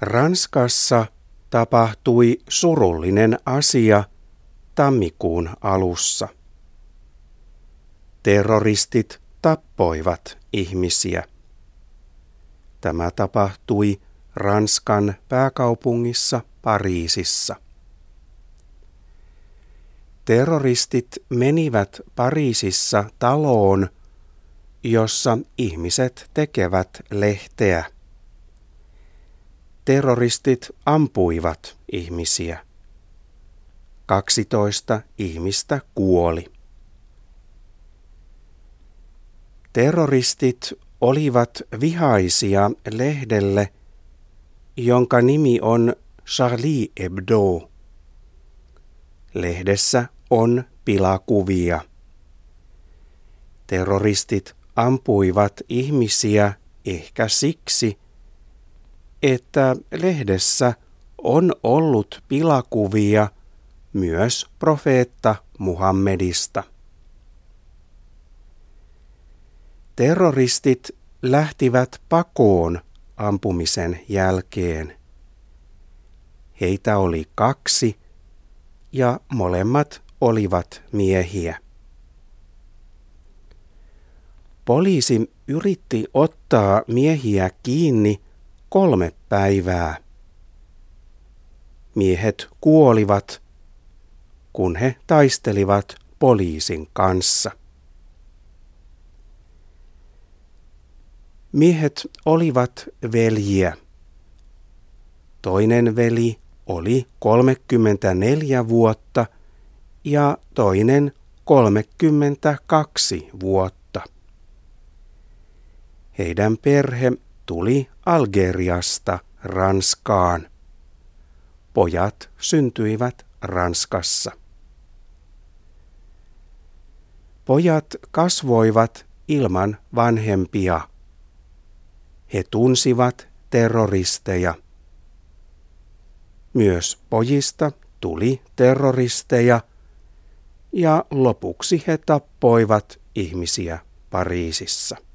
Ranskassa tapahtui surullinen asia tammikuun alussa. Terroristit tappoivat ihmisiä. Tämä tapahtui Ranskan pääkaupungissa Pariisissa. Terroristit menivät Pariisissa taloon, jossa ihmiset tekevät lehteä. Terroristit ampuivat ihmisiä. 12 ihmistä kuoli. Terroristit olivat vihaisia lehdelle, jonka nimi on Charlie Hebdo. Lehdessä on pilakuvia. Terroristit ampuivat ihmisiä ehkä siksi, että lehdessä on ollut pilakuvia myös profeetta Muhammedista. Terroristit lähtivät pakoon ampumisen jälkeen. Heitä oli kaksi ja molemmat olivat miehiä. Poliisi yritti ottaa miehiä kiinni kolme päivää. Miehet kuolivat, kun he taistelivat poliisin kanssa. Miehet olivat veljiä. Toinen veli oli 34 vuotta ja toinen 32 vuotta. Heidän perhe tuli Algeriasta Ranskaan. Pojat syntyivät Ranskassa. Pojat kasvoivat ilman vanhempia. He tunsivat terroristeja. Myös pojista tuli terroristeja ja lopuksi he tappoivat ihmisiä Pariisissa.